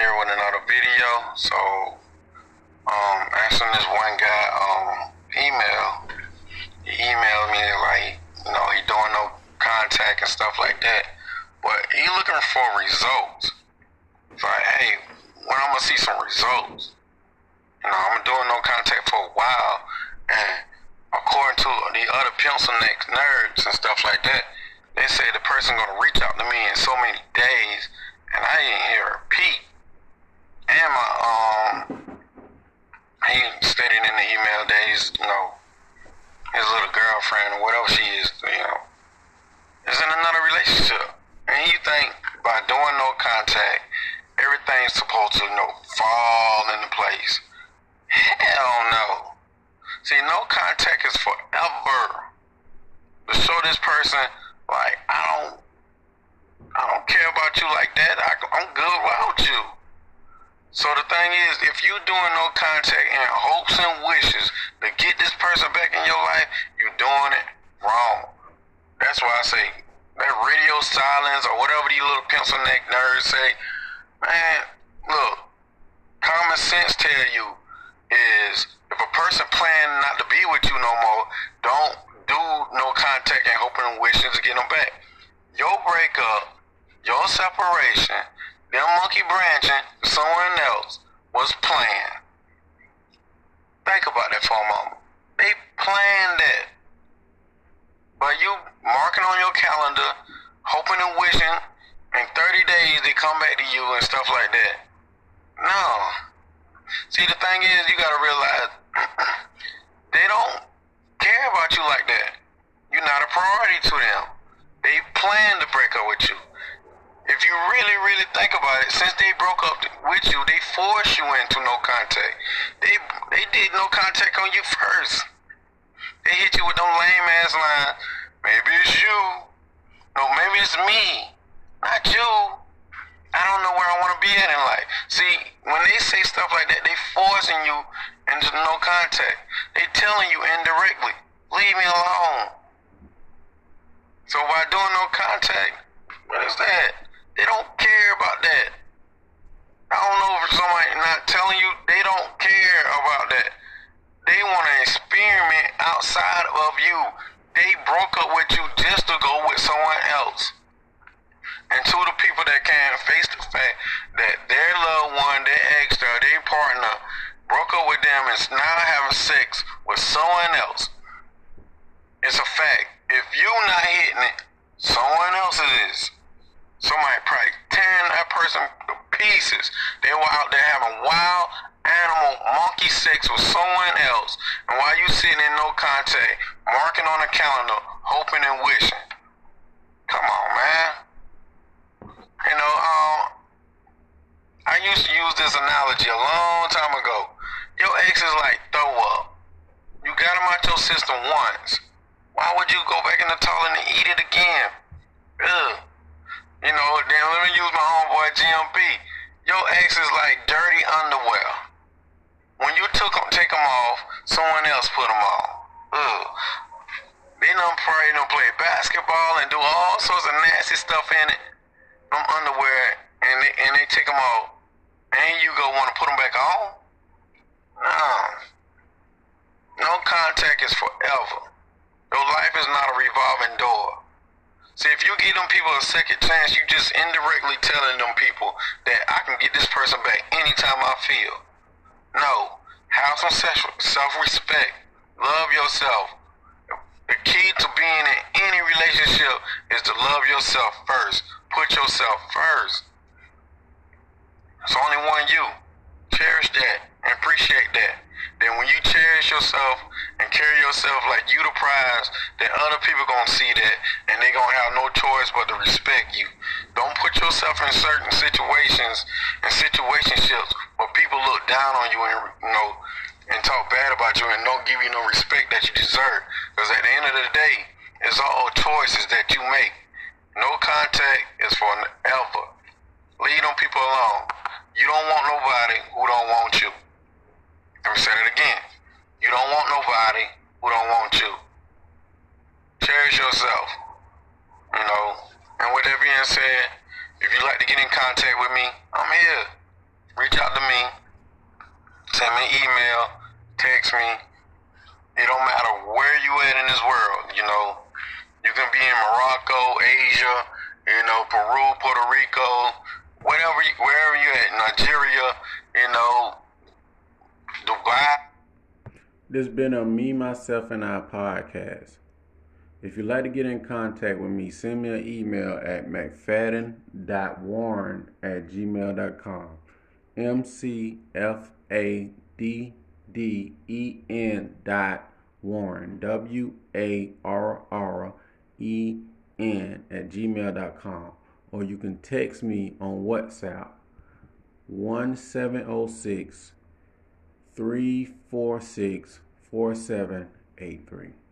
here with another video. So, um, answering this one guy, um, email. He emailed me like, you know, he doing no contact and stuff like that. But he looking for results. It's like, hey, when I'm gonna see some results? You know, I'm doing no contact for a while, and according to the other pencil neck nerds and stuff like that, they say the person gonna reach out to me in so many days, and I ain't hear a peep. And my um, he stated in the email that he's, you know, his little girlfriend or whatever she is, you know, is in another relationship. And you think by doing no contact, everything's supposed to, you know, fall into place. Hell no. See, no contact is forever. To show this person, like, I don't, I don't care about you like that. I, I'm good without you. So the thing is, if you doing no contact in hopes and wishes to get this person back in your life, you doing it wrong. That's why I say that radio silence or whatever these little pencil neck nerds say, man, look, common sense tell you is if a person plan not to be with you no more, don't do no contact and hoping and to get them back. Your breakup, your separation, them monkey branching someone else was planned. Think about that for a moment. They planned that. But you marking on your calendar, hoping and wishing, in 30 days they come back to you and stuff like that. No. See, the thing is, you gotta realize they don't care about you like that. You're not a priority to them. They plan to break up with you. If you really, really think about it, since they broke up with you, they forced you into no contact. They they did no contact on you first. They hit you with them lame ass lines. Maybe it's you. No, maybe it's me. Not you. I don't know where I want to be at in life. See, when they say stuff like that, they forcing you into no contact. They telling you indirectly, leave me alone. So by doing no contact, what is that? They don't care about that. I don't know if somebody not telling you they don't care about that. They want to experiment outside of you. They broke up with you just to go with someone else. And to the people that can't face the fact that their loved one, their ex, or their partner broke up with them and is now having sex with someone else. It's a fact. If you're not hitting it, someone else it is. Somebody probably tearing that person to They were out there having wild animal monkey sex with someone else. And while you sitting in no contact, marking on a calendar, hoping and wishing. Come on, man. You know, um, I used to use this analogy a long time ago. Your ex is like throw up. You got him out your system once. Why would you go back in the toilet and eat it again? Ugh. You know, then let me use my homeboy GMP. Your ex is like dirty underwear. When you took them, take them off, someone else put them on. Ugh. They done probably done play basketball and do all sorts of nasty stuff in it. Them underwear, and they, and they take them off. And you go want to put them back on? No. No contact is forever. Your life is not a revolving door. See, if you give them people a second chance, you just indirectly telling them people that I can get this person back anytime I feel. No. Have some self-respect. Love yourself. The key to being in any relationship is to love yourself first. Put yourself first. It's only one you. Cherish that and appreciate that. Then when you cherish yourself and carry yourself like you the prize, then other people gonna see that and they gonna have no choice but to respect you. Don't put yourself in certain situations and situationships where people look down on you and you know and talk bad about you and don't give you no respect that you deserve. Because at the end of the day, it's all choices that you make. No contact is for forever. Leave them people alone. You don't want nobody who don't want you. Let me say it again. You don't want nobody who don't want you. Cherish yourself. You know. And with that being said, if you'd like to get in contact with me, I'm here. Reach out to me, send me email, text me. It don't matter where you at in this world, you know. You can be in Morocco, Asia, you know, Peru, Puerto Rico, whatever, you, wherever you at, Nigeria, you know, Dubai. This has been a me, myself, and I podcast. If you'd like to get in contact with me, send me an email at mcfadden.warren at gmail.com. M C F A D D E N dot Warren, W A R R E N at gmail.com. Or you can text me on WhatsApp 1706 346 4783.